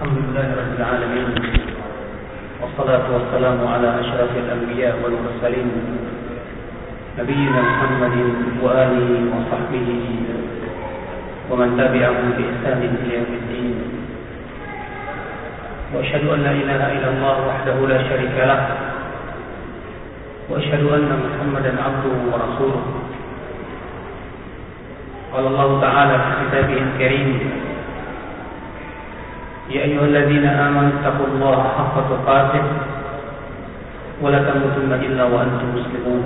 الحمد لله رب العالمين والصلاة والسلام على أشرف الأنبياء والمرسلين نبينا محمد وآله وصحبه ومن تبعهم بإحسان إلى يوم الدين. وأشهد أن لا إله إلا الله وحده لا شريك له وأشهد أن محمدا عبده ورسوله. قال الله تعالى في كتابه الكريم يا أيها الذين آمنوا اتقوا الله حق تقاته ولا تموتن إلا وأنتم مسلمون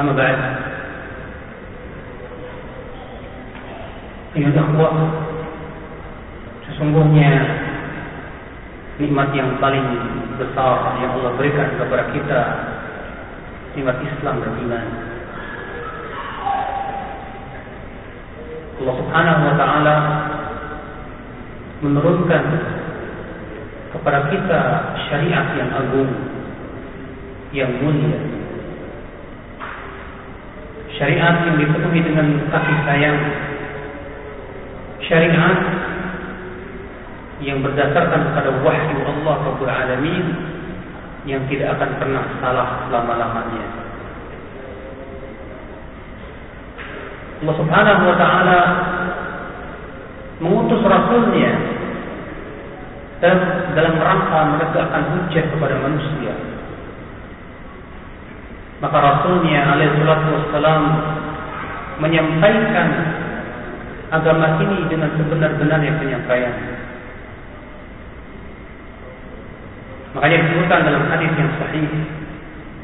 أما بعد Ayuh dakwah Sesungguhnya Nikmat yang paling besar Yang Allah berikan kepada kita Nikmat Islam dan iman Allah subhanahu wa ta'ala menurunkan kepada kita syariat yang agung, yang mulia. Syariat yang dipenuhi dengan kasih sayang. Syariat yang berdasarkan pada wahyu Allah Rabbul Alamin yang tidak akan pernah salah selama-lamanya. Allah Subhanahu wa taala mengutus rasulnya dan dalam rangka menegakkan hujah kepada manusia. Maka rasulnya alaihi wassalam menyampaikan agama ini dengan sebenar-benarnya penyampaian. Makanya disebutkan dalam hadis yang sahih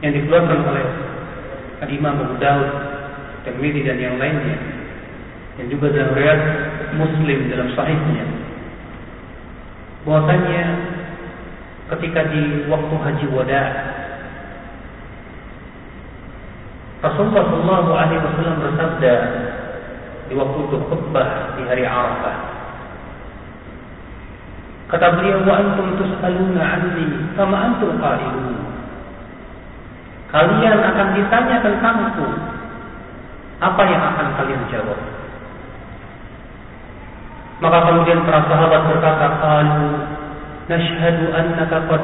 yang dikeluarkan oleh Imam Abu Daud, Tirmidzi dan yang lainnya yang juga dalam riwayat Muslim dalam sahihnya bahwasanya ketika di waktu haji wada Rasulullah Shallallahu Alaihi Wasallam bersabda di waktu itu khutbah di hari Arafah. Kata beliau, wa antum tus'aluna anni, kama antum qailun. Kalian akan ditanya tentangku. Apa yang akan kalian jawab? Maka kemudian para sahabat berkata, "Qalu nashhadu annaka qad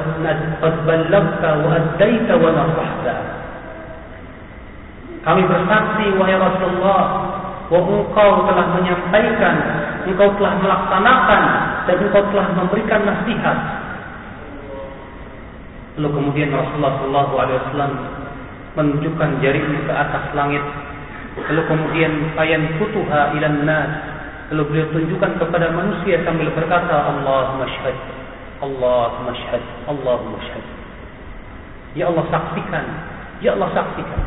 qad ballaghta wa addaita wa nasahta." Kami bersaksi wahai Rasulullah bahwa engkau telah menyampaikan, engkau telah melaksanakan dan engkau telah memberikan nasihat. Lalu kemudian Rasulullah Shallallahu Alaihi Wasallam menunjukkan jarinya ke atas langit. Lalu kemudian ayan futuha ilan nas Lalu beliau tunjukkan kepada manusia sambil berkata, Allahumma syahad, Allahumma syahad, Allahumma syahad. Ya Allah saksikan, Ya Allah saksikan.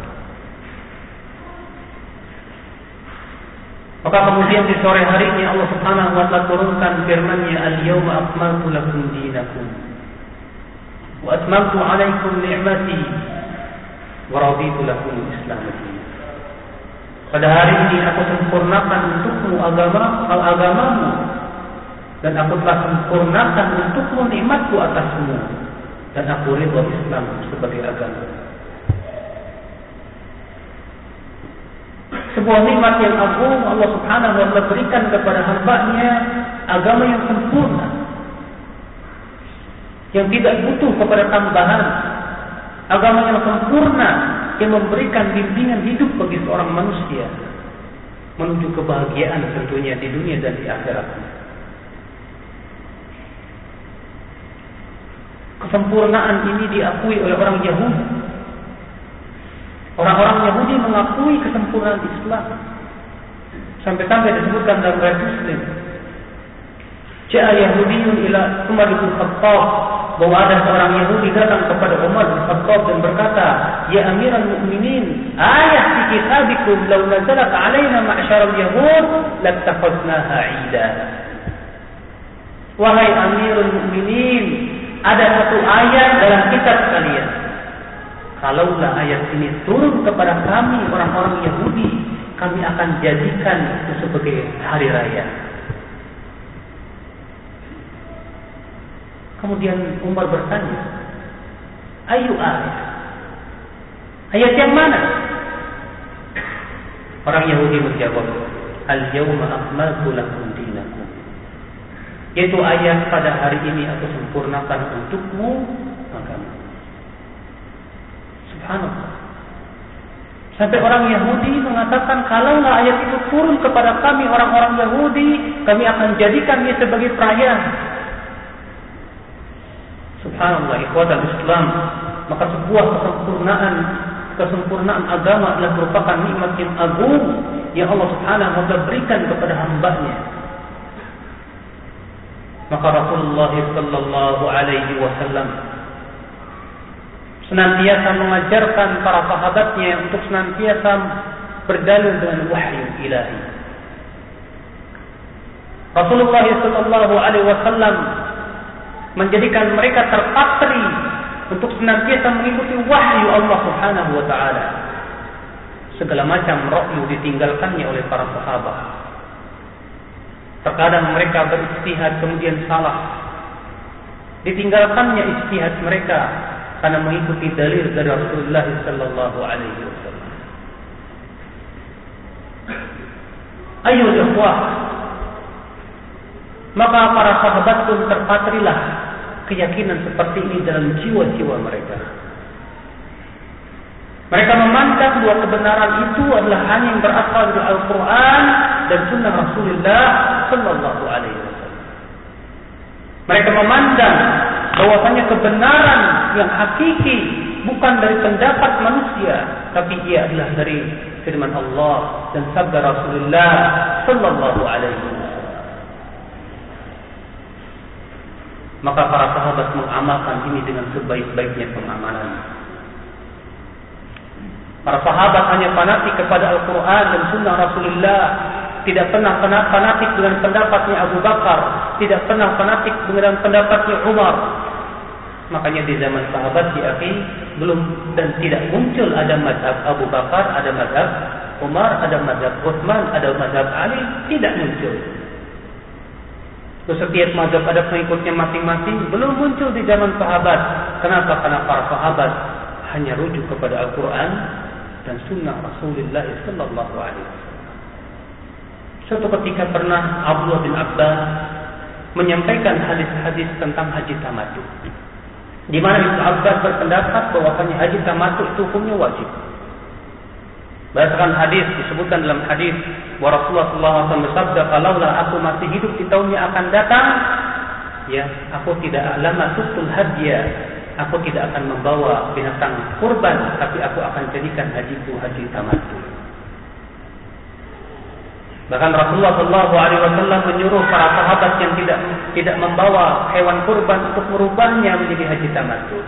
Maka kemudian di sore harinya Allah Subhanahu wa taala turunkan firman-Nya, "Al-yawma akmaltu lakum dinakum wa atmamtu 'alaikum ni'mati wa raditu lakum al-Islam pada hari ini aku sempurnakan untukmu agama agamamu dan aku telah sempurnakan untukmu nikmatku atasmu dan aku ridho Islam sebagai agama. Sebuah nikmat yang agung Allah Subhanahu wa taala berikan kepada hamba-Nya agama yang sempurna. Yang tidak butuh kepada tambahan. Agama yang sempurna yang memberikan bimbingan hidup bagi seorang manusia menuju kebahagiaan tentunya di dunia dan di akhirat. Kesempurnaan ini diakui oleh orang Yahudi. Orang-orang Yahudi mengakui kesempurnaan Islam. Sampai-sampai disebutkan dalam riwayat Muslim. Ja'a Yahudiyun ila Umar bin Khattab bahwa ada seorang Yahudi datang kepada Umar bin Khattab dan berkata, "Ya Amirul Mukminin, ayat di kitabikum law nazalat alaina ma'syaral yahud lattakhadnaha 'ida." Wahai Amirul Mukminin, ada satu ayat dalam kitab kalian. Kalaulah ayat ini turun kepada kami orang-orang Yahudi, kami akan jadikan itu sebagai hari raya. Kemudian Umar bertanya, Ayu ayat? Ayat yang mana? Orang Yahudi menjawab, Al-yawma akmaltu lakum dinakum. Yaitu ayat pada hari ini aku sempurnakan untukmu agama. Subhanallah. Sampai orang Yahudi mengatakan kalaulah ayat itu turun kepada kami orang-orang Yahudi, kami akan jadikannya sebagai perayaan. Subhanallah, ikhwatal Islam. Maka sebuah kesempurnaan kesempurnaan agama adalah merupakan nikmat yang agung yang Allah Subhanahu wa berikan kepada hambanya. Maka Rasulullah sallallahu alaihi wasallam senantiasa mengajarkan para sahabatnya untuk senantiasa berdalil dengan wahyu ilahi. Rasulullah sallallahu alaihi wasallam menjadikan mereka terpatri untuk senantiasa mengikuti wahyu Allah Subhanahu wa taala. Segala macam ra'yu ditinggalkannya oleh para sahabat. Terkadang mereka beristihad kemudian salah. Ditinggalkannya istihad mereka karena mengikuti dalil dari Rasulullah sallallahu alaihi wasallam. Ayo ikhwah. Maka para sahabat pun terpatrilah keyakinan seperti ini dalam jiwa-jiwa mereka. Mereka memandang bahwa kebenaran itu adalah hanya yang berasal dari Al-Quran dan Sunnah Rasulullah Sallallahu Alaihi Wasallam. Mereka memandang bahwasanya kebenaran yang hakiki bukan dari pendapat manusia, tapi ia adalah dari firman Allah dan sabda Rasulullah Sallallahu Alaihi Wasallam. Maka para sahabat mengamalkan ini dengan sebaik-baiknya pengamalan. Para sahabat hanya fanatik kepada Al-Quran dan Sunnah Rasulullah. Tidak pernah fanatik dengan pendapatnya Abu Bakar. Tidak pernah fanatik dengan pendapatnya Umar. Makanya di zaman sahabat di akhir belum dan tidak muncul ada mazhab Abu Bakar, ada mazhab Umar, ada mazhab Uthman, ada mazhab Ali, tidak muncul. Setiap mazhab ada pengikutnya masing-masing belum muncul di zaman sahabat. Kenapa? Karena para sahabat hanya rujuk kepada Al-Quran dan Sunnah Rasulullah Sallallahu Alaihi Wasallam. Suatu ketika pernah Abdullah bin Abbas menyampaikan hadis-hadis tentang haji tamattu. Di mana Abbas berpendapat bahwasanya haji tamattu itu hukumnya wajib. Berdasarkan hadis disebutkan dalam hadis bahwa Rasulullah SAW bersabda, kalaulah aku masih hidup di tahun yang akan datang, ya aku tidak lama tutul hadiah, aku tidak akan membawa binatang kurban, tapi aku akan jadikan hajiku haji tamattu. Bahkan Rasulullah Wasallam menyuruh para sahabat yang tidak tidak membawa hewan kurban untuk merubahnya menjadi haji tamattu.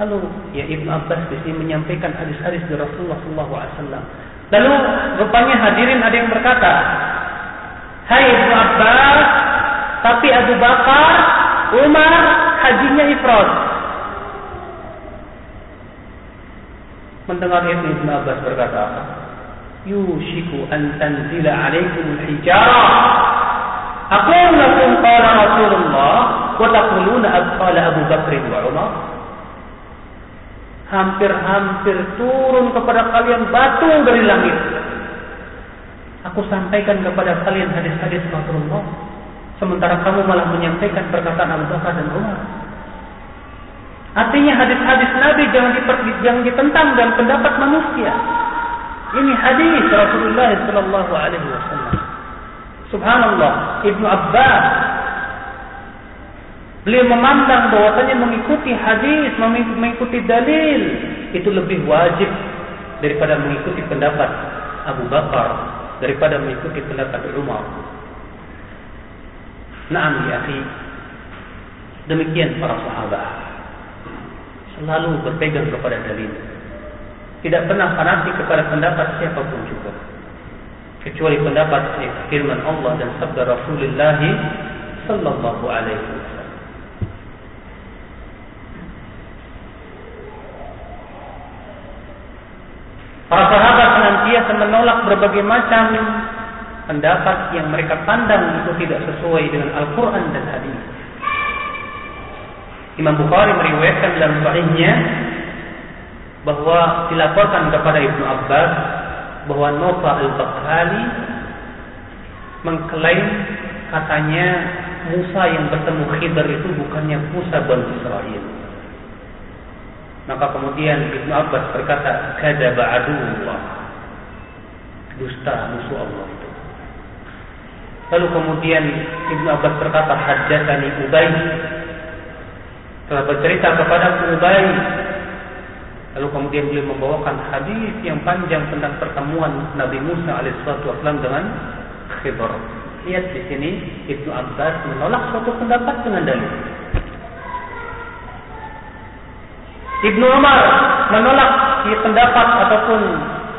Lalu ya Ibn Abbas di sini menyampaikan hadis-hadis dari Rasulullah SAW. Lalu rupanya hadirin ada yang berkata, Hai Ibn Abbas, tapi Abu Bakar, Umar, hajinya ifrad. Mendengar itu Ibn Abbas berkata, Yushiku an tanzila alaikum hijarah. Aku lakum qala Rasulullah, wa taquluna qala Abu Bakr wa Umar hampir-hampir turun kepada kalian batu dari langit. Aku sampaikan kepada kalian hadis-hadis Rasulullah. Sementara kamu malah menyampaikan perkataan Abu Bakar dan Umar. Artinya hadis-hadis Nabi jangan, jangan ditentang dan pendapat manusia. Ini hadis Rasulullah Sallallahu Alaihi Wasallam. Subhanallah, Ibnu Abbas Beliau memandang bahwasanya mengikuti hadis, mengikuti dalil itu lebih wajib daripada mengikuti pendapat Abu Bakar, daripada mengikuti pendapat Umar. Naam ya akhi. Demikian para sahabat. Selalu berpegang kepada dalil. Tidak pernah fanatik kepada pendapat siapapun juga. Kecuali pendapat firman Allah dan sabda Rasulullah sallallahu alaihi Para sahabat senantiasa menolak berbagai macam pendapat yang mereka pandang itu tidak sesuai dengan Al-Quran dan hadis. Imam Bukhari meriwayatkan dalam sahihnya bahwa dilaporkan kepada Ibnu Abbas bahwa Nova al-Bakhali mengklaim katanya Musa yang bertemu Khidir itu bukannya Musa Bani Israel. Maka kemudian Ibnu Abbas berkata, "Kadzaba aduwwullah." Dusta musuh Allah itu. Lalu kemudian Ibnu Abbas berkata, "Haddatsani Ubay." Telah bercerita kepada Ubay. Lalu kemudian beliau membawakan hadis yang panjang tentang pertemuan Nabi Musa alaihissalam dengan Khidir. Lihat di sini Ibnu Abbas menolak suatu pendapat dengan dalil. Ibnu Umar menolak ya, pendapat ataupun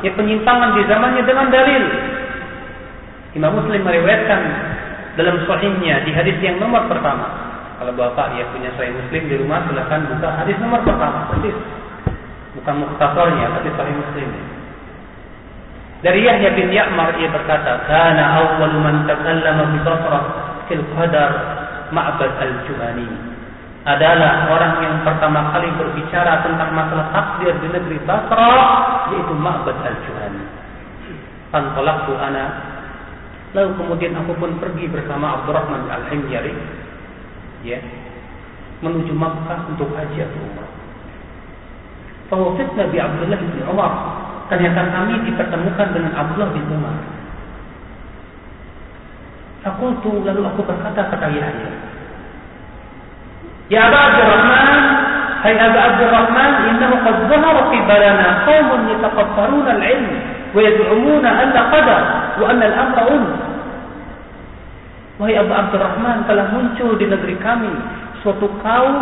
ya, penyimpangan di zamannya dengan dalil. Imam Muslim meriwayatkan dalam sahihnya di hadis yang nomor pertama. Kalau bapak ya punya sahih Muslim di rumah silakan buka hadis nomor pertama persis. Bukan muktasornya tapi sahih Muslim. Dari Yahya bin Ya'mar ia berkata, "Kana awwalu man takallama bi fil qadar Ma'bad al-Juhani." Adalah orang yang pertama kali berbicara tentang masalah takdir di negeri Basrah yaitu Ma'bad al-Juhani. Fantolaktu ana Lalu kemudian aku pun pergi bersama Abdurrahman al-Himyari ya, menuju Makkah untuk haji atau umrah. Fawafid Nabi Abdullah bin Umar ternyata kami dipertemukan dengan Abdullah bin Umar. Aku tuh lalu aku berkata kata Yahya, Ya Aba Abdurrahman, Hai Aba Abdurrahman, innahu qad zahara fi balana qaumun yataqabbaruna al-ilm wa yad'umuna anna qadar wa anna al-amra un. Wahai Abu Abdurrahman, telah muncul di negeri kami suatu kaum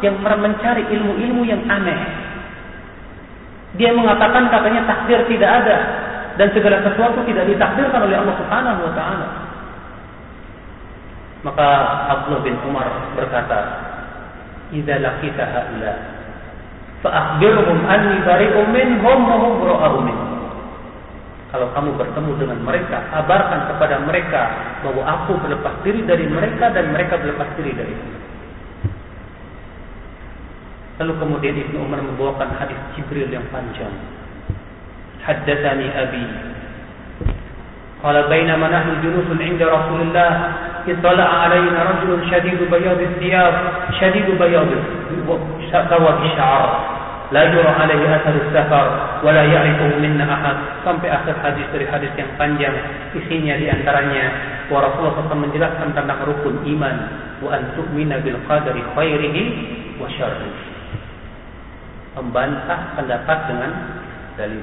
yang mencari ilmu-ilmu yang aneh dia mengatakan katanya takdir tidak ada dan segala sesuatu tidak ditakdirkan oleh Allah Subhanahu wa taala. Maka Abdullah bin Umar berkata, "Idza laqita haula fa akhbirhum anni bari'un minhum wa hum ra'u Kalau kamu bertemu dengan mereka, kabarkan kepada mereka bahwa aku berlepas diri dari mereka dan mereka berlepas diri dari aku. Lalu kemudian Ibnu Umar membawakan hadis Jibril yang panjang. Haddatsani abi. Qala bainama nahnu julusun 'inda Rasulillah اطلع علينا رجل شديد بياض الثياب شديد بياض سواد الشعر لا يرى عليه أثر السفر ولا يعرفه منا أحد sampai akhir hadis dari hadis yang panjang isinya diantaranya wa Rasulullah SAW menjelaskan tentang rukun iman wa an tu'mina bil qadari khairihi wa syarrihi membantah pendapat dengan dalil.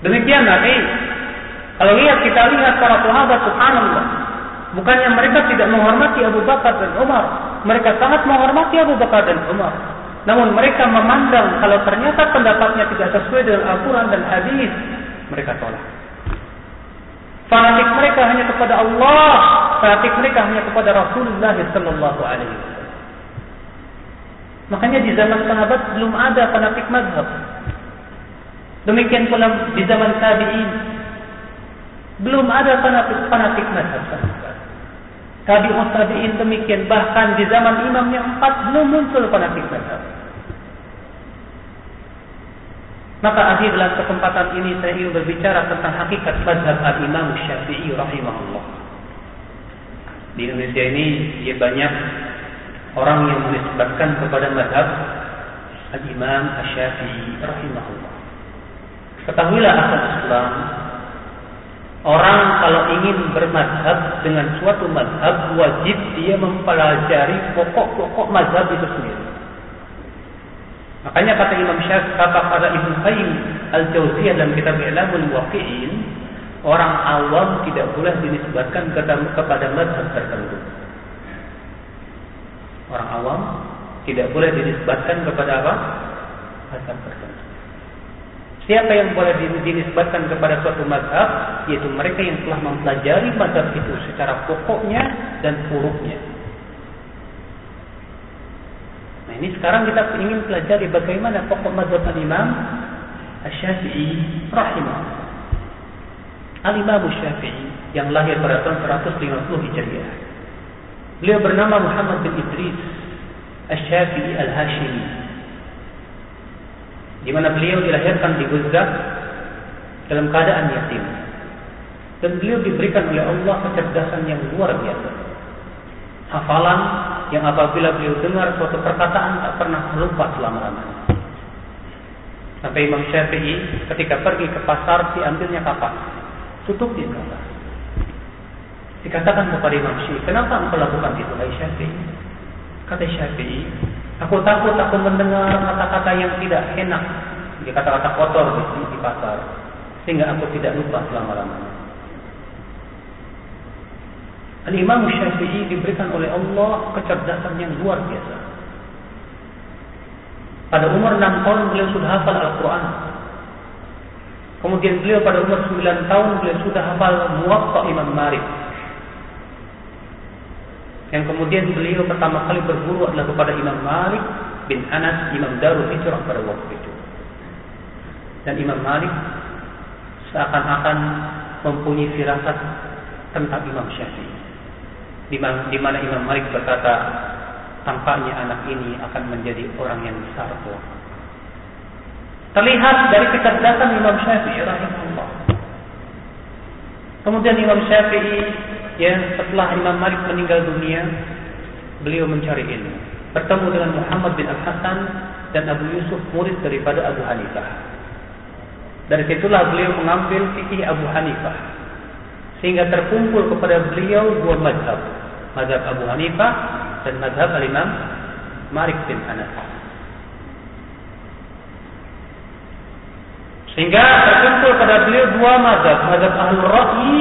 Demikian nanti kalau lihat kita lihat para sahabat subhanallah, bukannya mereka tidak menghormati Abu Bakar dan Umar, mereka sangat menghormati Abu Bakar dan Umar. Namun mereka memandang kalau ternyata pendapatnya tidak sesuai dengan Al-Quran dan hadis, mereka tolak. Fanatik mereka hanya kepada Allah, fanatik mereka hanya kepada Rasulullah Sallallahu Alaihi Wasallam. Makanya di zaman sahabat belum ada fanatik madhab. Demikian pula di zaman tabi'in. Belum ada fanatik, fanatik madhab Tabi'un tabi'in demikian. Bahkan di zaman imam yang empat belum muncul fanatik madhab. Maka akhir dalam kesempatan ini saya ingin berbicara tentang hakikat madhab al-imam syafi'i rahimahullah. Di Indonesia ini dia banyak orang yang menisbatkan kepada madhab Al-Imam Asy-Syafi'i rahimahullah. Ketahuilah asal Islam, orang kalau ingin bermadhab dengan suatu madhab wajib dia mempelajari pokok-pokok madhab itu sendiri. Makanya kata Imam Syafi'i, kata pada Ibnu Qayyim Al-Jauziyah dalam kitab I'lamul Waqi'in, orang awam tidak boleh dinisbatkan kepada madhab tertentu orang awam tidak boleh dinisbatkan kepada apa? Mazhab tertentu. Siapa yang boleh dinisbatkan kepada suatu mazhab, yaitu mereka yang telah mempelajari mazhab itu secara pokoknya dan hurufnya. Nah ini sekarang kita ingin pelajari bagaimana pokok mazhab al-imam Asy-Syafi'i rahimahullah. Al-Imam Syafi'i yang lahir pada tahun 150 Hijriah. Beliau bernama Muhammad bin Idris Asy-Syafi'i Al-Hashimi. Di mana beliau dilahirkan di Gaza dalam keadaan yatim. Dan beliau diberikan oleh Allah kecerdasan yang luar biasa. Hafalan yang apabila beliau dengar suatu perkataan tak pernah lupa selama-lamanya. Sampai Imam Syafi'i ketika pergi ke pasar diambilnya kapas. Tutup di kapas. Dikatakan kepada Imam Syafi'i, kenapa engkau lakukan itu, Hai Syafi'i? Kata Syafi'i, aku takut aku mendengar kata-kata yang tidak enak, kata-kata kotor di, di pasar, sehingga aku tidak lupa selama-lamanya. Al-Imam Syafi'i diberikan oleh Allah kecerdasan yang luar biasa. Pada umur 6 tahun beliau sudah hafal Al-Quran. Kemudian beliau pada umur 9 tahun beliau sudah hafal Muwatta Imam Malik. Yang kemudian beliau pertama kali berguru adalah kepada Imam Malik bin Anas, Imam Darul Hijrah pada waktu itu. Dan Imam Malik seakan-akan mempunyai firasat tentang Imam Syafi'i. Di mana Imam Malik berkata, tampaknya anak ini akan menjadi orang yang besar tua. Terlihat dari kecerdasan Imam Syafi'i rahimahullah. Kemudian Imam Syafi'i ya setelah Imam Malik meninggal dunia, beliau mencari ilmu. Bertemu dengan Muhammad bin Al Hasan dan Abu Yusuf murid daripada Abu Hanifah. Dari situlah beliau mengambil fikih Abu Hanifah. Sehingga terkumpul kepada beliau dua madhab. Madhab Abu Hanifah dan madhab Al-Imam Malik bin Anas. Sehingga terkumpul pada beliau dua madhab. Madhab Ahlul Ra'yi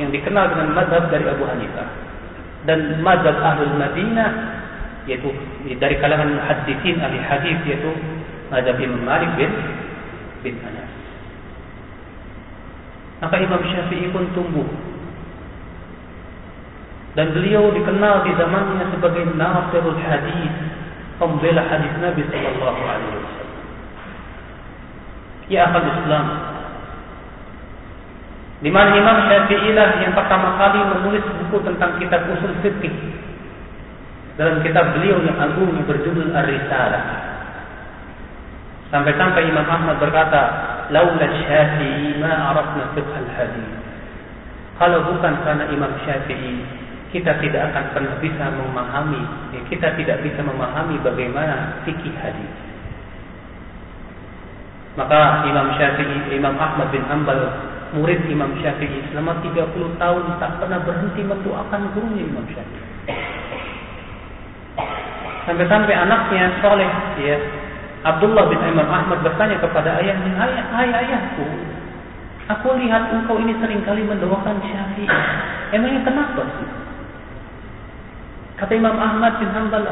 yang dikenal dengan madhab dari Abu Hanifah dan madhab ahlul Madinah yaitu dari kalangan hadithin ahli hadis yaitu madhab Imam Malik bin bin Anas. Maka Imam Syafi'i pun tumbuh dan beliau dikenal di zamannya sebagai Nasirul Hadis, pembela hadis Nabi Sallallahu Alaihi Wasallam. Ya Islam, di mana Imam Syafi'i lah yang pertama kali menulis buku tentang kitab usul fikih dalam kitab beliau yang agung yang berjudul Ar-Risalah. Sampai-sampai Imam Ahmad berkata, "Laula Syafi'i ma arafna fiqh al-hadis." Kalau bukan karena Imam Syafi'i, kita tidak akan pernah bisa memahami, ya, kita tidak bisa memahami bagaimana fikih hadis. Maka Imam Syafi'i, Imam Ahmad bin Hanbal murid Imam Syafi'i selama 30 tahun tak pernah berhenti mendoakan gurunya Imam Syafi'i. Sampai-sampai anaknya soleh, ya, Abdullah bin Imam Ahmad bertanya kepada ayahnya, ayah, ayah ayahku, aku lihat engkau ini sering kali mendoakan Syafi'i. Emangnya kenapa sih? Kata Imam Ahmad bin Hanbal,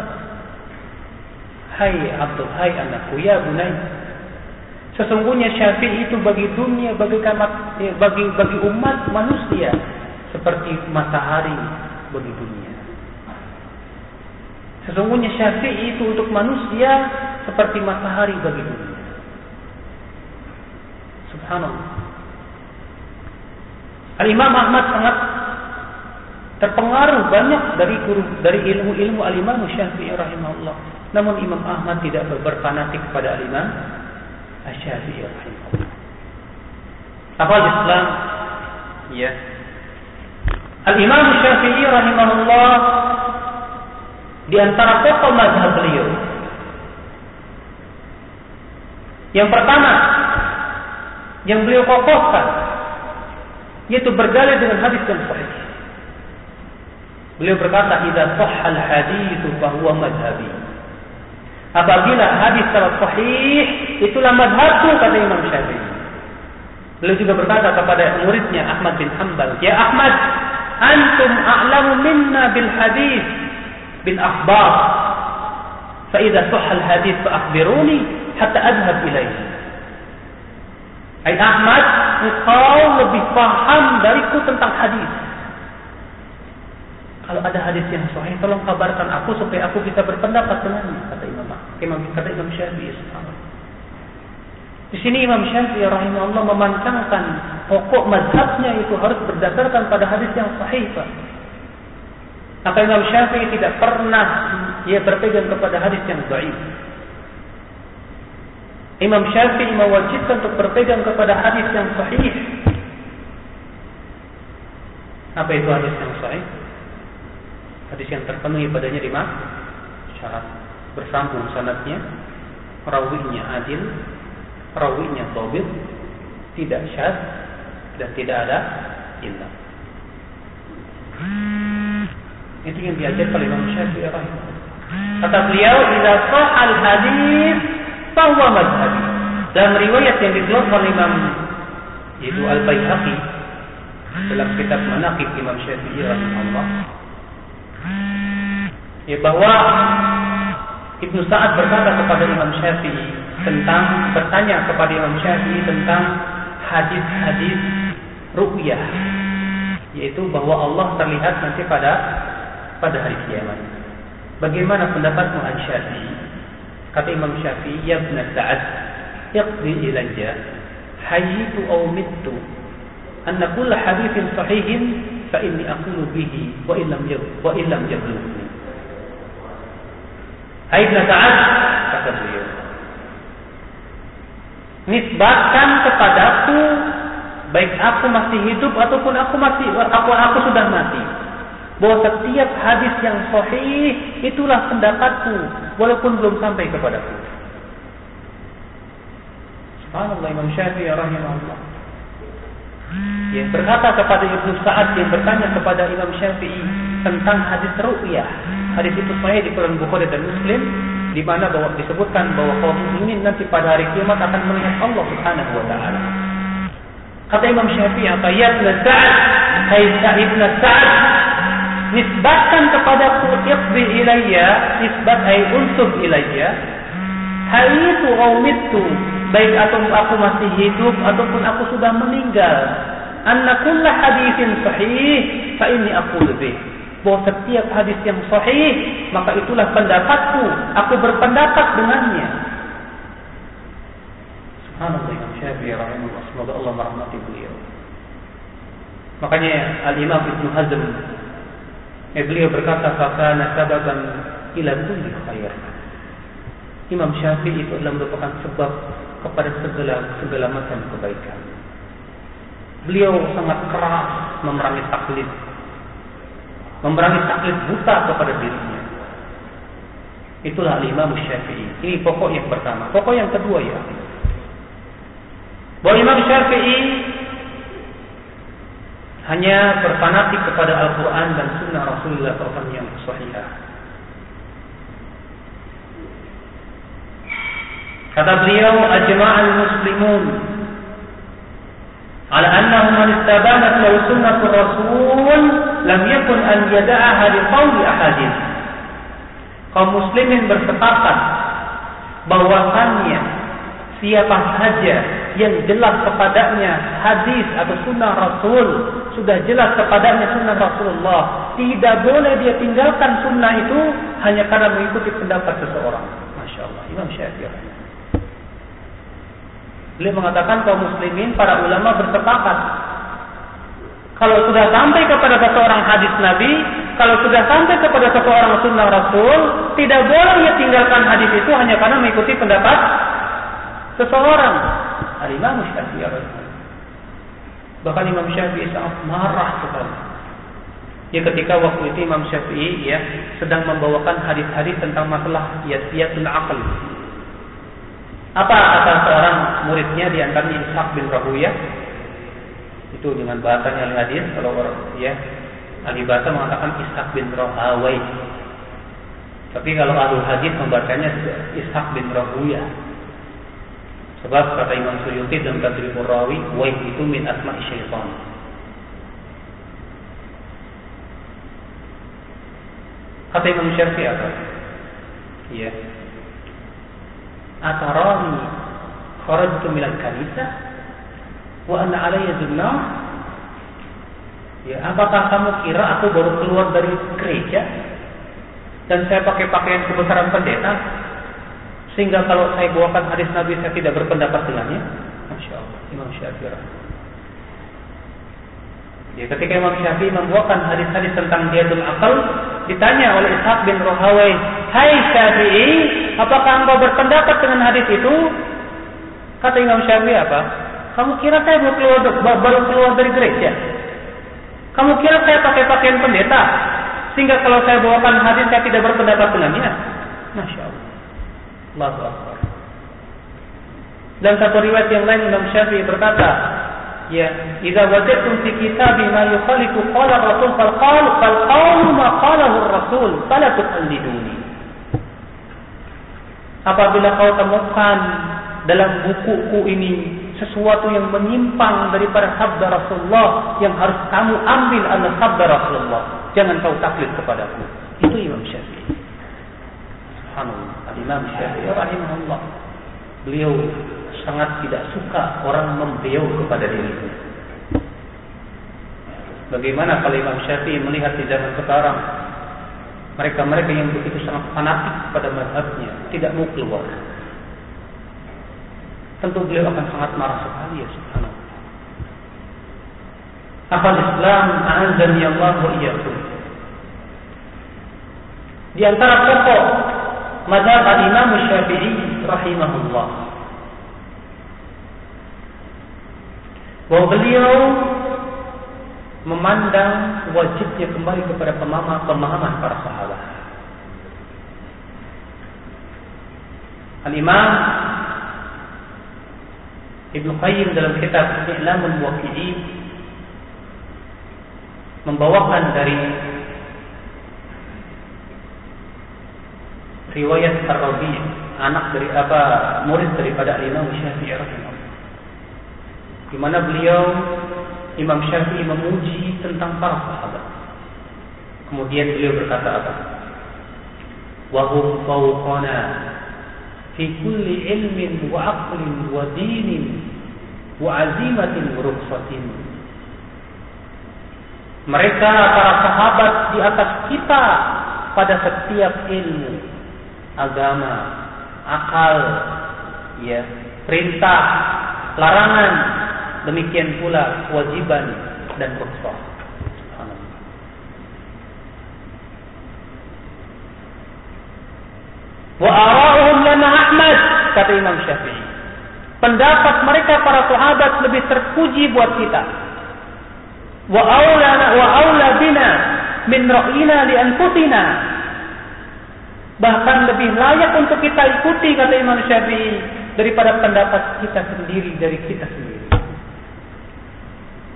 Hai Abdul, hai anakku, ya bunai, Sesungguhnya Syafi'i itu bagi dunia, bagi kamat, ya, bagi bagi umat manusia seperti matahari bagi dunia. Sesungguhnya Syafi'i itu untuk manusia seperti matahari bagi dunia. Subhanallah. Al Imam Ahmad sangat terpengaruh banyak dari guru dari ilmu-ilmu Al Imam Syafi'i rahimahullah. Namun Imam Ahmad tidak berfanatik kepada Al Asy-Syafi'i rahimahullah. Apa Islam? Ya. Al-Imam Syafi'i rahimahullah di antara tokoh mazhab beliau. Yang pertama yang beliau kokohkan yaitu berdalil dengan hadis yang sahih. Beliau berkata, "Idza sahhal haditsu fa huwa madhhabi." Apabila hadis secara sahih, itulah madhabku kata Imam Syafi'i. Beliau juga berkata kepada muridnya Ahmad bin Hanbal, Ya Ahmad, antum a'lamu minna bil hadis bin akhbar. Fa'idha suhal hadis fa'akhbiruni hatta adhab ilaihi. Hai Ahmad, engkau lebih paham dariku tentang hadis. Kalau ada hadis yang sahih, tolong kabarkan aku supaya aku bisa berpendapat dengannya, kata Imam Imam kata Imam Syafi'i Di sini Imam Syafi'i rahimahullah memancangkan pokok mazhabnya itu harus berdasarkan pada hadis yang sahih, Pak. Maka Imam Syafi'i tidak pernah ia berpegang kepada hadis yang dhaif. Imam Syafi'i mewajibkan untuk berpegang kepada hadis yang sahih. Apa itu hadis yang sahih? Hadis yang terpenuhi padanya lima syarat. Bersambung sanatnya, rawinya adil, rawinya tobit, tidak syad, dan tidak ada ilmu. Itu yang diajarkan oleh Imam Syafi'i Kata beliau, "Idza al hadis bahwa madhhabi." Dalam riwayat yang dikeluarkan oleh Imam yaitu Al-Baihaqi dalam kitab Manaqib Imam Syafi'i rahimahullah ya bahwa Ibnu Sa'ad berkata kepada Imam Syafi'i tentang bertanya kepada Imam Syafi'i tentang hadis-hadis ru'yah yaitu bahwa Allah terlihat nanti pada pada hari kiamat. Bagaimana pendapatmu An Syafi'i? Kata Imam Syafi'i, "Ya Ibn Sa'ad, iqdi ilayya hayyitu aw mittu anna kull hadithin sahihin fa inni aqulu bihi wa illam yab wa illam yablugni." Hai Ibn Sa'ad, kata beliau, nisbatkan kepadaku baik aku masih hidup ataupun aku masih aku aku sudah mati bahwa setiap hadis yang sahih itulah pendapatku walaupun belum sampai kepadaku. Subhanallah Imam Syafi'i rahimahullah. Yang berkata kepada Ibnu Sa'ad yang bertanya kepada Imam Syafi'i tentang hadis ru'yah. Hadis itu sahih di Quran Bukhari dan Muslim di mana bahwa disebutkan bahwa kaum muslimin nanti pada hari kiamat akan melihat Allah Subhanahu wa taala. Kata Imam Syafi'i apa? Ya Sa'ad, hai Ibn Sa'ad, nisbatkan kepada iqbi ilayya, nisbat hai unsub ilayya. Hal itu itu baik atau aku masih hidup ataupun aku sudah meninggal. Anna kulla hadithin sahih, fa ini aku lebih bahwa setiap hadis yang sahih maka itulah pendapatku. Aku berpendapat dengannya. Subhanallah Imam Syafi'i rahimahullah. Semoga Allah merahmati beliau. Makanya Al-Imam Ibnu Hazm eh, beliau berkata fakana sababan ila kulli khair Imam Syafi'i itu adalah merupakan sebab kepada segala segala macam kebaikan beliau sangat keras memerangi taklid Memerangi taklid buta kepada dirinya. Itulah lima Syafi'i. Ini pokok yang pertama. Pokok yang kedua ya. Bahwa Imam Syafi'i hanya berfanatik kepada Al-Quran dan Sunnah Rasulullah SAW yang sahihah. Kata beliau, Ajma'al Muslimun على أنه من استبانت له سنة الرسول لم يكن أن يدعها لقول أحد kaum muslimin bersepakat bahwasannya siapa saja yang jelas kepadanya hadis atau sunnah Rasul sudah jelas kepadanya sunnah Rasulullah tidak boleh dia tinggalkan sunnah itu hanya karena mengikuti pendapat seseorang Masya Allah Imam Syafi'i Beliau mengatakan kaum muslimin, para ulama bersepakat. Kalau sudah sampai kepada seseorang hadis Nabi, kalau sudah sampai kepada seseorang sunnah Rasul, tidak boleh ia tinggalkan hadis itu hanya karena mengikuti pendapat seseorang. Al-Imam Syafi'i Bahkan Imam Syafi'i sangat marah sekali. Ya ketika waktu itu Imam Syafi'i ya sedang membawakan hadis-hadis tentang masalah yasiyatul aql, apa kata seorang muridnya di antaranya Ishaq bin Rahuyah? Itu dengan bahasanya al-hadis kalau orang ya ahli bahasa mengatakan Ishaq bin Rahawai. Tapi kalau ahli hadis membacanya Ishaq bin Rahuyah. Sebab kata Imam Suyuti dalam Tadribur Rawi, Waih itu min asma syaitan. Kata Imam Syafi'i apa? Iya atarani kharajtu minal kanisa. Wa anna alayya Ya, apakah kamu kira aku baru keluar dari gereja? Dan saya pakai pakaian kebesaran pendeta? Sehingga kalau saya bawakan hadis Nabi saya tidak berpendapat dengannya? Masya Allah, Imam Syafi'i. Ya, ketika Imam Syafi'i membawakan hadis-hadis tentang diadul akal, ditanya oleh Ishaq bin Rohawai, Hai Syafi'i, apakah engkau berpendapat dengan hadis itu? Kata Imam Syafi'i apa? Kamu kira saya baru keluar, baru keluar dari gereja? Kamu kira saya pakai pakaian pendeta? Sehingga kalau saya bawakan hadis saya tidak berpendapat dengannya? Masya Allah. Akbar. Dan satu riwayat yang lain Imam Syafi'i berkata, ya, "Idza wajadtum fi kitabi ma yukhalifu qala Rasul fal qawl fal qawl ma qalahu Rasul, fala tuqalliduni." Apabila kau temukan dalam bukuku ini sesuatu yang menyimpang daripada sabda Rasulullah yang harus kamu ambil adalah sabda Rasulullah. Jangan kau taklid kepadaku. Itu Imam Syafi'i. Subhanallah. Al-Imam Syafi'i rahimahullah. Beliau sangat tidak suka orang membeau kepada dirinya. Bagaimana kalau Imam Syafi'i melihat di zaman sekarang mereka-mereka yang begitu sangat fanatik pada mazhabnya tidak mau keluar. Tentu beliau akan sangat marah sekali ya subhanallah. Akal Islam a'azani Allah wa iyyakum. Di antara pokok mazhab Imam Syafi'i rahimahullah bahwa beliau memandang wajibnya kembali kepada pemahaman pemahaman para sahabat. Al-Imam Ibn Qayyim dalam kitab I'lamul Muwaqqi'in membawakan dari riwayat Ar-Rabi' anak dari apa murid daripada Imam Syafi'i rahimahullah di mana beliau Imam Syafi'i memuji tentang para sahabat. Kemudian beliau berkata apa? Wahum fawqana fi kulli ilmin wa aqlin wa dinin wa azimatin wa rukhsatin. Mereka para sahabat di atas kita pada setiap ilmu, agama, akal, ya, perintah, larangan, demikian pula kewajiban dan rukhsah. Wa ara'uhum lana Ahmad kata Imam Syafi'i. Pendapat mereka para sahabat lebih terpuji buat kita. Wa aulana wa aula bina min ra'ina li anfusina. Bahkan lebih layak untuk kita ikuti kata Imam Syafi'i daripada pendapat kita sendiri dari kita sendiri.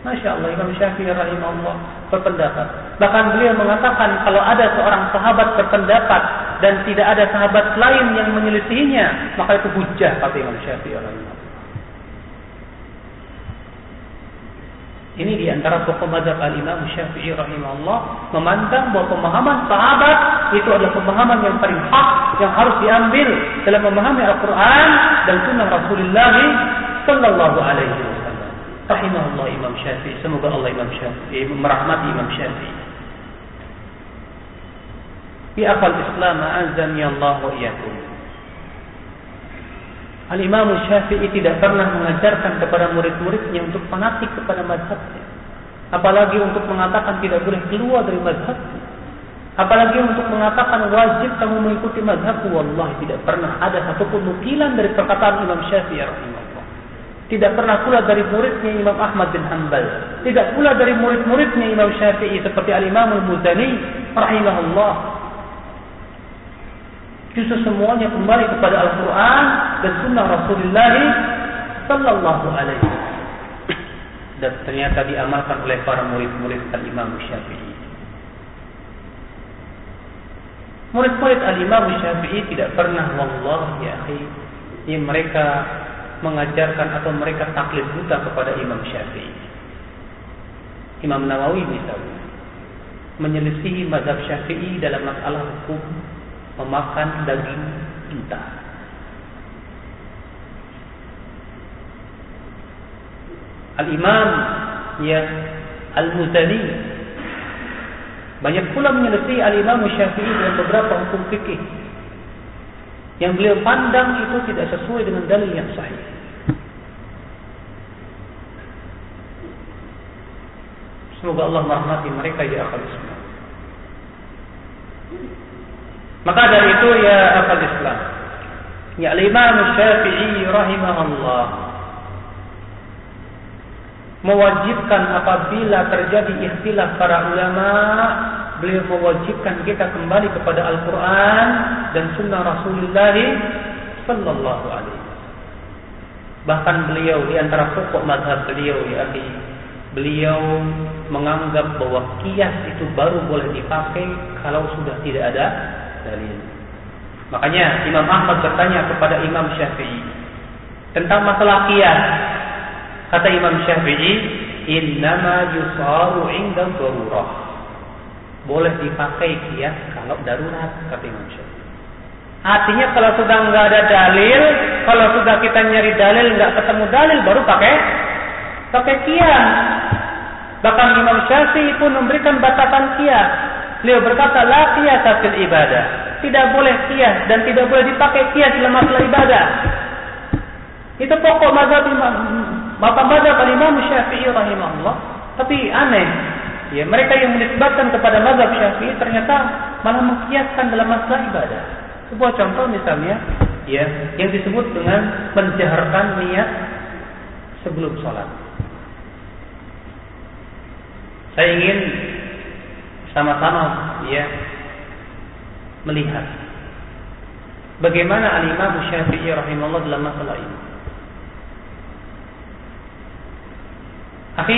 Masya Allah Imam Syafi'i rahimahullah berpendapat. Bahkan beliau mengatakan kalau ada seorang sahabat berpendapat dan tidak ada sahabat lain yang menyelisihinya, maka itu hujah kata Imam Syafi'i rahimahullah. Ini di antara pokok mazhab al-Imam Syafi'i rahimahullah memandang bahwa pemahaman sahabat itu adalah pemahaman yang paling hak yang harus diambil dalam memahami Al-Quran dan sunnah Rasulullah sallallahu alaihi. Rahimahullah Imam Syafi'i. Semoga Allah Imam Syafi'i merahmati Imam Syafi'i. Di akal Islam azami Allah wa iyyakum. Al-Imam Syafi'i tidak pernah mengajarkan kepada murid-muridnya untuk fanatik kepada mazhabnya. Apalagi untuk mengatakan tidak boleh keluar dari mazhabnya. Apalagi untuk mengatakan wajib kamu mengikuti mazhabku. Wallahi tidak pernah ada satupun nukilan dari perkataan Imam Syafi'i rahimahullah. Tidak pernah pula dari muridnya Imam Ahmad bin Hanbal. Tidak pula dari murid-muridnya Imam Syafi'i seperti Al-Imam Al-Muzani rahimahullah. Justru semuanya kembali kepada Al-Quran dan Sunnah Rasulullah Sallallahu Alaihi Dan ternyata diamalkan oleh para murid-murid Al-Imam Syafi'i. Murid-murid Al-Imam Syafi'i tidak pernah Wallah ya akhi yang mereka mengajarkan atau mereka taklid buta kepada Imam Syafi'i. Imam Nawawi misalnya menyelisihi mazhab Syafi'i dalam masalah hukum memakan daging unta. Al-Imam ya Al-Muzani banyak pula menyelesaikan Al-Imam Syafi'i dalam beberapa hukum fikih yang beliau pandang itu tidak sesuai dengan dalil yang sahih. Semoga Allah merahmati mereka ya akal Islam. Maka dari itu ya akal Islam. Ya Imam Syafi'i rahimahullah mewajibkan apabila terjadi ikhtilaf para ulama, beliau mewajibkan kita kembali kepada Al-Quran dan Sunnah Rasulullah Sallallahu Alaihi Bahkan beliau di antara pokok madhab beliau ya beliau menganggap bahwa kias itu baru boleh dipakai kalau sudah tidak ada dalil. Makanya Imam Ahmad bertanya kepada Imam Syafi'i tentang masalah kias. Kata Imam Syafi'i, "Innama yusaru 'inda darurah." Boleh dipakai kias kalau darurat, kata Imam Syafi'i. Artinya kalau sudah nggak ada dalil, kalau sudah kita nyari dalil nggak ketemu dalil, baru pakai pakai kias. Bahkan Imam Syafi'i pun memberikan batasan kias. Beliau berkata, la kias ibadah. Tidak boleh kias dan tidak boleh dipakai kias dalam masalah ibadah. Itu pokok mazhab Imam Bapak mazhab Imam Syafi'i rahimahullah. Tapi aneh, ya mereka yang menisbatkan kepada mazhab Syafi'i ternyata malah mengkiaskan dalam masalah ibadah. Sebuah contoh misalnya, ya yang disebut dengan menjaharkan niat sebelum sholat. Saya ingin sama-sama ya melihat bagaimana al-Imam Syafi'i rahimahullah dalam masalah ini. Tapi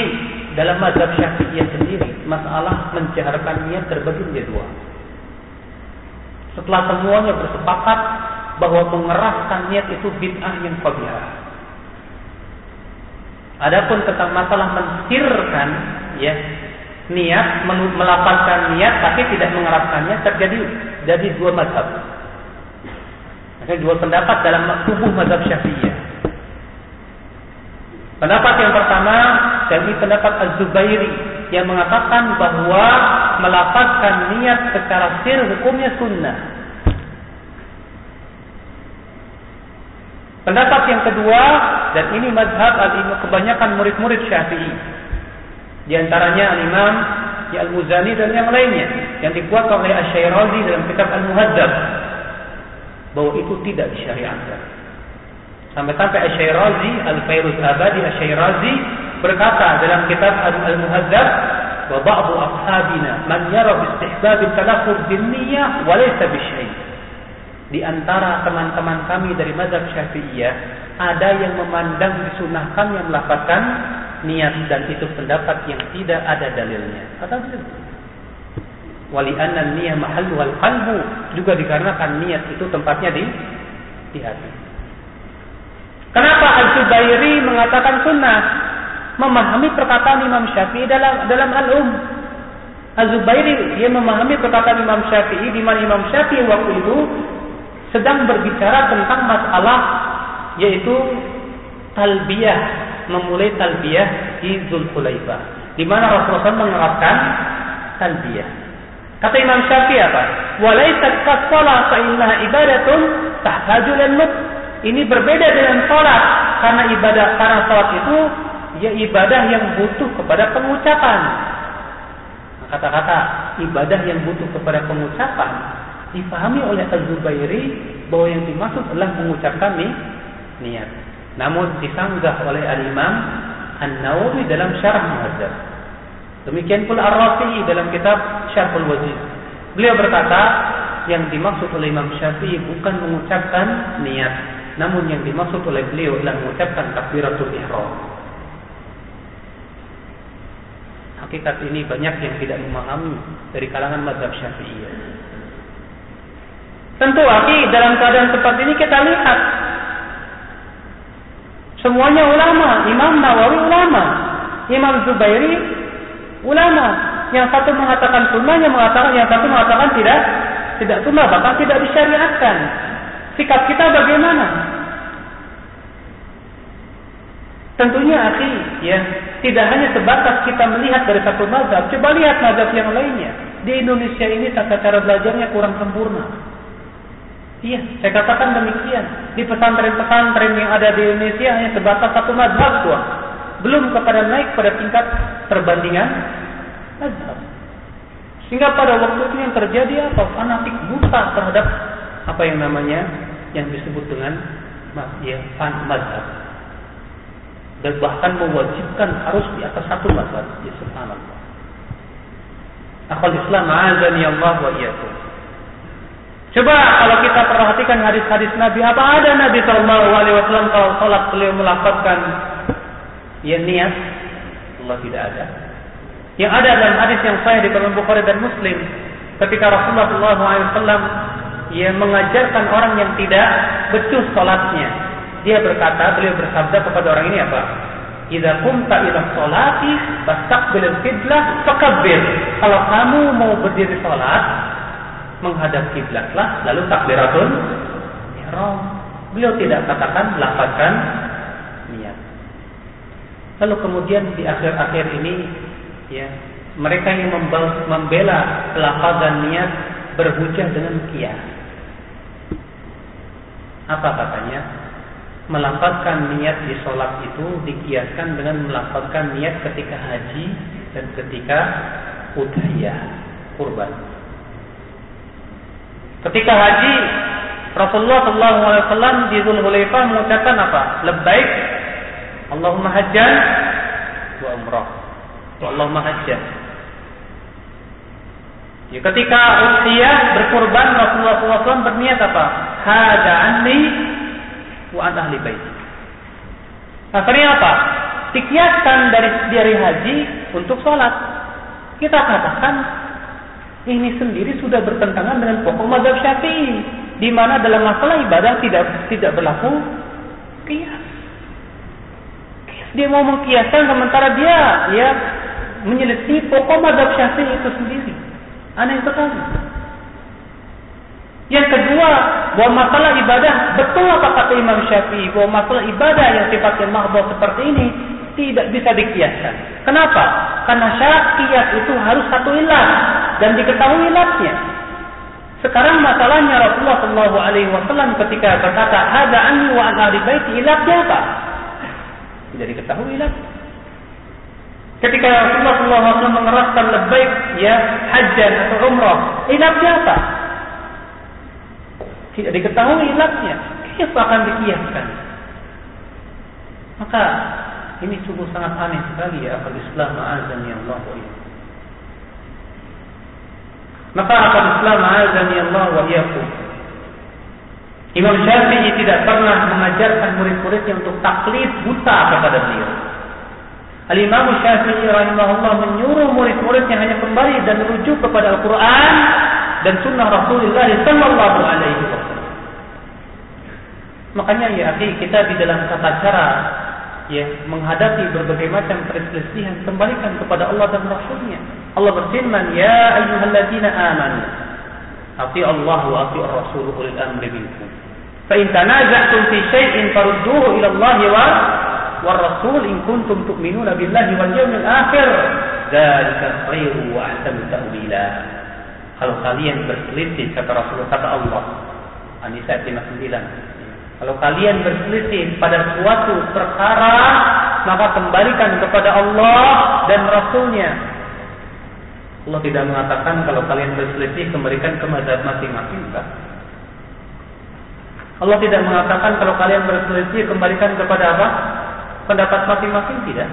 dalam mazhab Syafi'iyah sendiri, masalah menjaharkan niat terbagi menjadi dua. Setelah semuanya bersepakat bahwa mengeraskan niat itu bid'ah yang kabirah. Adapun tentang masalah mensirkan ya niat melapaskan niat tapi tidak mengeraskannya terjadi jadi dua mazhab. Ada dua pendapat dalam tubuh mazhab Syafi'iyah. Pendapat yang pertama dari pendapat Az-Zubairi yang mengatakan bahwa melapaskan niat secara sir hukumnya sunnah. Pendapat yang kedua dan ini mazhab kebanyakan murid-murid Syafi'i. Di antaranya Al-Imam ya Al-Muzani dan yang lainnya yang dikuatkan oleh Asy-Syairazi dalam kitab Al-Muhadzab bahwa itu tidak disyariatkan. Sampai-sampai Asy-Syairazi, Al-Fairuz Abadi Asy-Syairazi berkata dalam kitab Al-Muhadzab, "Wa ba'du ashabina man yara bi istihbab talaffuz bin niyyah Di antara teman-teman kami dari mazhab Syafi'iyah, ada yang memandang disunahkan yang melafazkan niat dan itu pendapat yang tidak ada dalilnya. Kata beliau. Wali anna niyyah mahallu wal qalbu juga dikarenakan niat itu tempatnya di di hati. Kenapa Al-Zubairi mengatakan sunnah? Memahami perkataan Imam Syafi'i dalam dalam Al-Um. Al-Zubairi dia memahami perkataan Imam Syafi'i di mana Imam Syafi'i waktu itu sedang berbicara tentang masalah yaitu talbiyah, memulai talbiyah di Zulhulaifah. Di mana Rasulullah mengeraskan talbiyah. Kata Imam Syafi'i apa? Walaisat kasala fa ibadatun tahtaju lil ini berbeda dengan sholat karena ibadah karena sholat itu ya ibadah yang butuh kepada pengucapan. Kata-kata ibadah yang butuh kepada pengucapan dipahami oleh Az-Zubairi bahwa yang dimaksud adalah mengucapkan nih, niat. Namun disanggah oleh Al-Imam An-Nawawi dalam Syarah Muhadzab. Demikian pula Ar-Rafi'i dalam kitab Syarhul Wajiz. Beliau berkata, yang dimaksud oleh Imam Syafi'i bukan mengucapkan niat, namun yang dimaksud oleh beliau adalah mengucapkan takbiratul ihram. Hakikat ini banyak yang tidak memahami dari kalangan mazhab Syafi'iyah. Tentu aki dalam keadaan seperti ini kita lihat semuanya ulama, Imam Nawawi ulama, Imam Zubairi ulama. Yang satu mengatakan sunnah, yang mengatakan yang satu mengatakan tidak tidak sunnah, bahkan tidak disyariatkan. Sikap kita bagaimana? Tentunya akhi, ya, tidak hanya sebatas kita melihat dari satu mazhab, coba lihat mazhab yang lainnya. Di Indonesia ini tata cara belajarnya kurang sempurna. Iya, saya katakan demikian. Di pesantren-pesantren yang ada di Indonesia hanya sebatas satu mazhab doang. Belum kepada naik pada tingkat perbandingan mazhab. Sehingga pada waktu itu yang terjadi apa? Fanatik buta terhadap apa yang namanya yang disebut dengan ya, mazhab. dan bahkan mewajibkan harus di atas satu mazhab. Ya subhanallah. Akal Islam azani Allah wa iyyakum. Coba kalau kita perhatikan hadis-hadis Nabi, apa ada Nabi Shallallahu Alaihi Wasallam kalau sholat beliau melakukan ya niat? Allah tidak ada. Yang ada dalam hadis yang sahih di dalam Bukhari dan Muslim, ketika Rasulullah Shallallahu Alaihi Wasallam ia mengajarkan orang yang tidak becus sholatnya. Dia berkata, beliau bersabda kepada orang ini apa? Idza kunta ila sholati fastaqbil al-qiblah fakabbir. Kalau kamu mau berdiri sholat, menghadap kiblatlah lalu takbiratul ihram. Beliau tidak katakan lafazkan niat. Lalu kemudian di akhir-akhir ini ya mereka yang membela pelafazan niat berhujah dengan kias. Apa katanya? Melafazkan niat di sholat itu dikiaskan dengan melafazkan niat ketika haji dan ketika udhiyah kurban. Ketika haji Rasulullah SAW di Zulhulaifah mengucapkan apa? Lebbaik Allahumma hajjan wa umrah. Allahumma hajjan. Ya, ketika usia berkurban Rasulullah SAW berniat apa? Hada anni wa an ahli baiti. Akhirnya apa? Dikiaskan dari dari haji untuk sholat. Kita katakan ini sendiri sudah bertentangan dengan pokok mazhab Syafi'i, di mana dalam masalah ibadah tidak tidak berlaku kias. Dia mau mengkiaskan sementara dia ya menyelisih pokok mazhab Syafi'i itu sendiri. Aneh sekali. Yang kedua, bahwa masalah ibadah betul apa kata Imam Syafi'i bahwa masalah ibadah yang sifatnya mahdoh seperti ini tidak bisa dikiaskan. Kenapa? Karena syarat kias itu harus satu ilat dan diketahui ilatnya. Sekarang masalahnya Rasulullah Shallallahu Alaihi Wasallam ketika berkata ada anni wa an baiti ilatnya apa? Tidak diketahui ilatnya. Ketika Rasulullah SAW mengeraskan lebih ya hajan atau umrah, ilatnya apa? Tidak diketahui ilatnya. Kias akan dikiaskan. Maka ini sungguh sangat aneh sekali ya akal Islam azan ya Allah wa Maka akal Islam azan ya Allah wa Imam Syafi'i tidak pernah mengajarkan murid-muridnya untuk taklid buta kepada beliau. Al-Imam Syafi'i rahimahullah menyuruh murid-muridnya hanya kembali dan rujuk kepada Al-Quran dan Sunnah Rasulullah Sallallahu Alaihi Wasallam. Makanya ya, akhi, kita di dalam tata cara ya menghadapi berbagai macam perselisihan kembalikan kepada Allah dan Rasulnya. Allah berfirman, Ya ayyuhalladzina amanu, ati Allah wa ati Rasul ulil amri minkum. Fa in tanaza'tum fi syai'in farudduhu ila Allah wa war rasul in kuntum tu'minuna billahi wal yawmil akhir. Dzalika khairu wa ahsanu ta'wila. Kalau kalian berselisih kata Rasulullah kata Allah. Anisa 59 kalau kalian berselisih pada suatu perkara maka kembalikan kepada Allah dan Rasulnya. Allah tidak mengatakan kalau kalian berselisih kembalikan ke mazhab masing-masing Allah tidak mengatakan kalau kalian berselisih kembalikan kepada apa? Pendapat masing-masing tidak.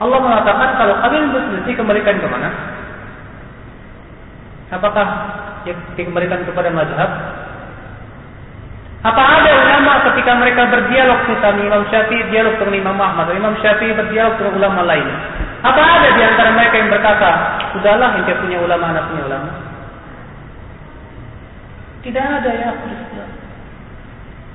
Allah mengatakan kalau kalian berselisih kembalikan ke mana? Apakah dikembalikan kepada mazhab? Apa ada ulama ketika mereka berdialog misalnya Imam Syafi'i dialog dengan Imam Ahmad, Imam Syafi'i berdialog dengan ulama lain? Apa ada di antara mereka yang berkata, sudahlah yang punya ulama, anak punya ulama? Tidak ada ya.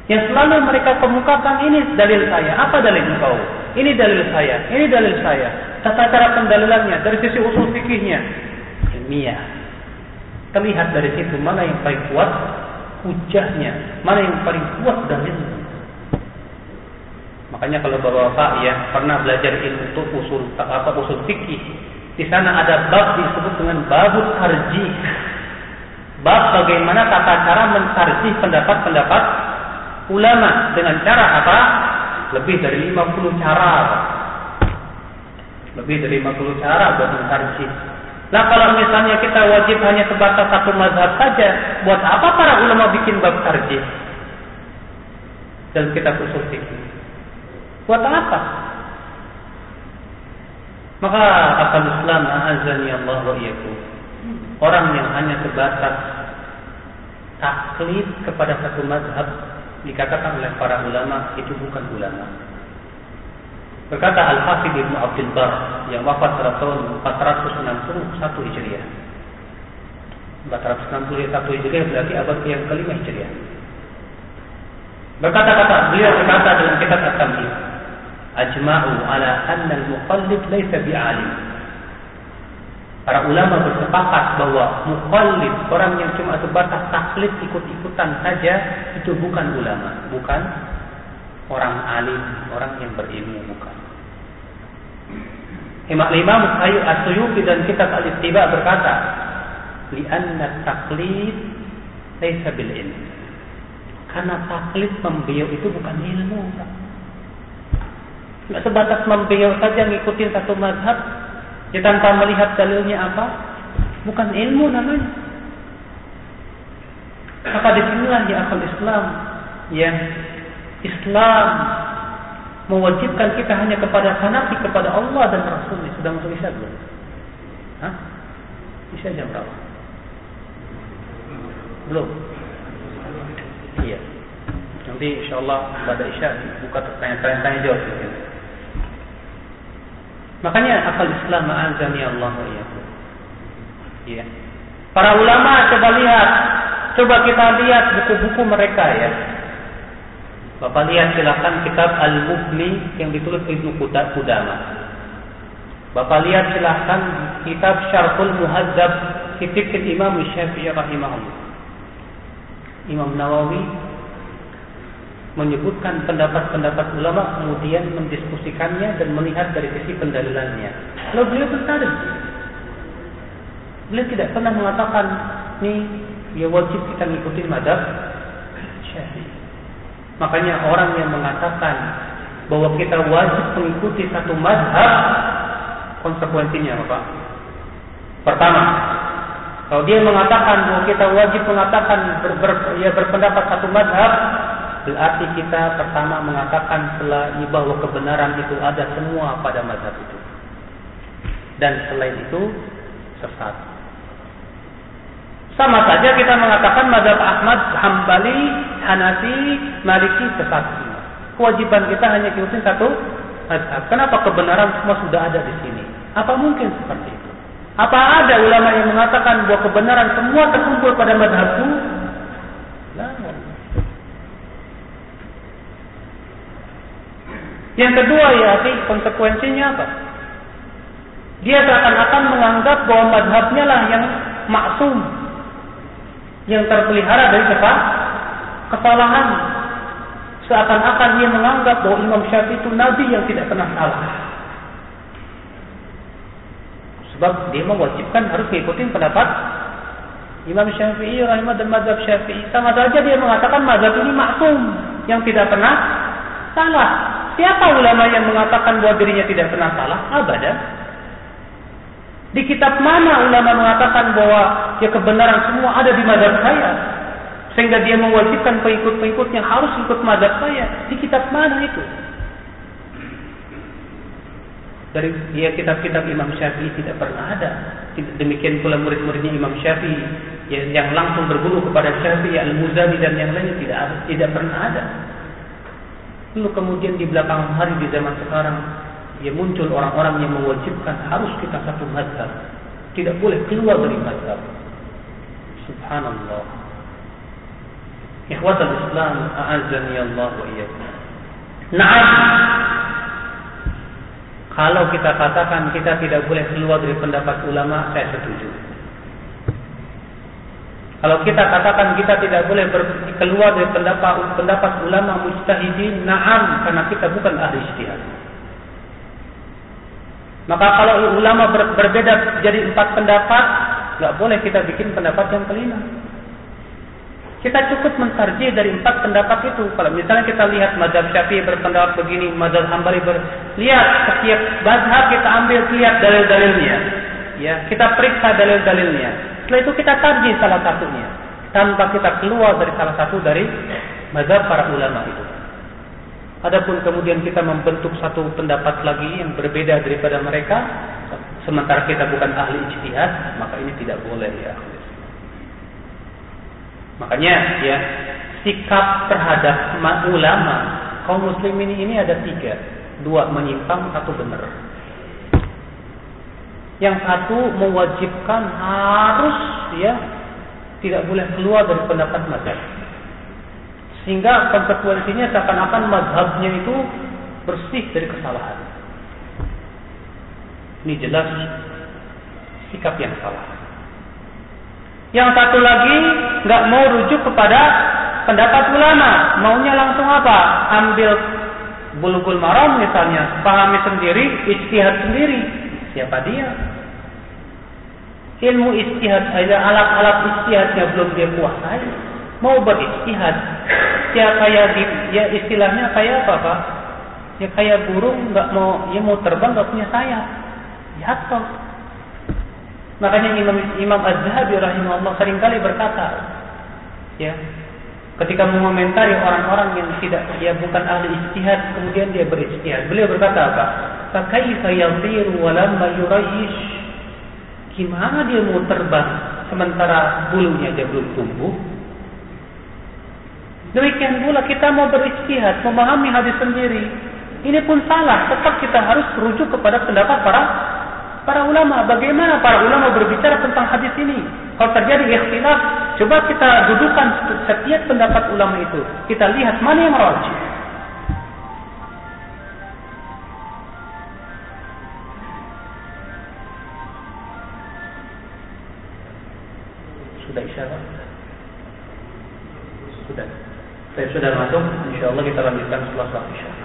Yang selalu mereka kemukakan ini dalil saya. Apa dalil engkau? Ini dalil saya. Ini dalil saya. Tata cara pendalilannya dari sisi usul fikihnya ilmiah. Terlihat dari situ mana yang paling kuat hujahnya, mana yang paling kuat dalilnya. Makanya kalau bapak-bapak ya pernah belajar ilmu untuk usul apa usul fikih, di sana ada bab disebut dengan babut tarjih. Bab bagaimana tata cara mentarjih pendapat-pendapat ulama dengan cara apa? Lebih dari 50 cara. Lebih dari 50 cara buat mentarjih. Nah kalau misalnya kita wajib hanya sebatas satu mazhab saja, buat apa para ulama bikin bab tarjih? Dan kita usul. Buat apa? Maka akal Islam azani Allah wa iyyakum. Orang yang hanya sebatas taklid kepada satu mazhab dikatakan oleh para ulama itu bukan ulama. Berkata Al-Hafidh Ibnu Abdul Bar yang wafat pada tahun 461 Hijriah. 461 Hijriah berarti abad yang kelima Hijriah. Berkata-kata beliau berkata dalam kitab At-Tamhid, "Ajma'u ala anna al-muqallid laysa bi'alim." Para ulama bersepakat bahwa muqallid, orang yang cuma sebatas taklid ikut-ikutan saja, itu bukan ulama, bukan orang alim, orang yang berilmu, bukan. Imam Imam As-Suyuti dan kitab Al-Ittiba berkata, "Li'anna taklid laysa bil ilm." Karena taklid membiau itu bukan ilmu. Tidak sebatas membiau saja ngikutin satu mazhab, ya tanpa melihat dalilnya apa, bukan ilmu namanya. Maka di sinilah ya akal Islam yang Islam mewajibkan kita hanya kepada hanafi kepada Allah dan Rasulnya sudah masuk isya belum? Hah? Isya jam berapa? Belum. Iya. Nanti insya Allah pada isya buka tanya-tanya jawab. Makanya akal Islam ma'azani Allah wa Iya. Para ulama coba lihat, coba kita lihat buku-buku mereka ya. Bapak lihat silakan kitab Al-Mughni yang ditulis Ibnu Qudamah. Bapak lihat silakan kitab Syarhul Muhazzab kitab Imam Syafi'i rahimahullah. Imam Nawawi menyebutkan pendapat-pendapat ulama kemudian mendiskusikannya dan melihat dari sisi pendalilannya. Kalau beliau bertanya, beliau tidak pernah mengatakan nih ya wajib kita mengikuti madhab. Makanya orang yang mengatakan bahwa kita wajib mengikuti satu madhab, konsekuensinya apa? Pertama, kalau dia mengatakan bahwa kita wajib mengatakan ber, ber, ya berpendapat satu madhab, berarti kita pertama mengatakan setelah bahwa kebenaran itu ada semua pada madhab itu. Dan selain itu sesat. Sama saja kita mengatakan mazhab Ahmad, Hambali, Hanafi, Maliki sesat semua. Kewajiban kita hanya ikutin satu mazhab. Kenapa kebenaran semua sudah ada di sini? Apa mungkin seperti itu? Apa ada ulama yang mengatakan bahwa kebenaran semua terkumpul pada mazhabku? Yang kedua ya, konsekuensinya apa? Dia seakan-akan menganggap bahwa madhabnya lah yang maksum, yang terpelihara dari apa? Kesalahan. Seakan-akan dia menganggap bahwa Imam Syafi'i itu nabi yang tidak pernah salah. Sebab dia mewajibkan harus mengikuti pendapat Imam Syafi'i rahimah dan mazhab Syafi'i. Sama saja dia mengatakan mazhab ini maksum yang tidak pernah salah. Siapa ulama yang mengatakan bahwa dirinya tidak pernah salah? Abadan. Di kitab mana ulama mengatakan bahwa ya kebenaran semua ada di madhab saya? Sehingga dia mewajibkan pengikut-pengikutnya harus ikut madhab saya. Di kitab mana itu? Dari ya kitab-kitab Imam Syafi'i tidak pernah ada. Demikian pula murid-muridnya Imam Syafi'i yang, yang langsung berbulu kepada Syafi'i, Al-Muzani dan yang lainnya tidak tidak pernah ada. Lalu kemudian di belakang hari di zaman sekarang ya muncul orang-orang yang mewajibkan harus kita satu mazhab. Tidak boleh keluar dari mazhab. Subhanallah. Ikhwatul Islam, a'azzani Allah wa iyyakum. Naam. Kalau kita katakan kita tidak boleh keluar dari pendapat ulama, saya setuju. Kalau kita katakan kita tidak boleh keluar dari pendapat pendapat ulama mujtahidin, na'am karena kita bukan ahli ijtihad. Maka kalau ulama ber, berbeda jadi empat pendapat, nggak boleh kita bikin pendapat yang kelima. Kita cukup mentarjih dari empat pendapat itu. Kalau misalnya kita lihat mazhab Syafi'i berpendapat begini, mazhab Hambali ber lihat setiap mazhab kita ambil lihat dalil-dalilnya. Ya, kita periksa dalil-dalilnya. Setelah itu kita tarjih salah satunya tanpa kita keluar dari salah satu dari mazhab para ulama itu. Adapun kemudian kita membentuk satu pendapat lagi yang berbeda daripada mereka, sementara kita bukan ahli ijtihad, maka ini tidak boleh ya. Makanya ya sikap terhadap ulama kaum muslimin ini ada tiga, dua menyimpang, satu benar. Yang satu mewajibkan harus ya tidak boleh keluar dari pendapat mazhab. Sehingga konsekuensinya seakan-akan mazhabnya itu bersih dari kesalahan. Ini jelas sikap yang salah. Yang satu lagi nggak mau rujuk kepada pendapat ulama, maunya langsung apa? Ambil bulugul maram misalnya, pahami sendiri, ijtihad sendiri. Siapa dia? Ilmu istihad saja, alat-alat istihadnya belum dia kuasai. Mau beristihad, ya kayak ya istilahnya kayak apa pak? Ya kayak burung nggak mau, ya mau terbang nggak punya sayap, jatuh. Makanya Imam Imam Az-Zahabi rahimahullah sering kali berkata, ya, ketika mengomentari orang-orang yang tidak ya bukan ahli istihad kemudian dia beristihad. Beliau berkata apa? Fakaifa yatiru wa lamma yurayish Gimana dia mau terbang sementara bulunya dia belum tumbuh? Demikian pula kita mau beristihad, memahami hadis sendiri. Ini pun salah. Tetap kita harus rujuk kepada pendapat para para ulama. Bagaimana para ulama berbicara tentang hadis ini? Kalau terjadi ikhtilaf, coba kita dudukan setiap pendapat ulama itu. Kita lihat mana yang rajih. Sudah isyarat? Sudah. Saya sudah masuk. Insya Allah kita lanjutkan setelah sholat isyarat.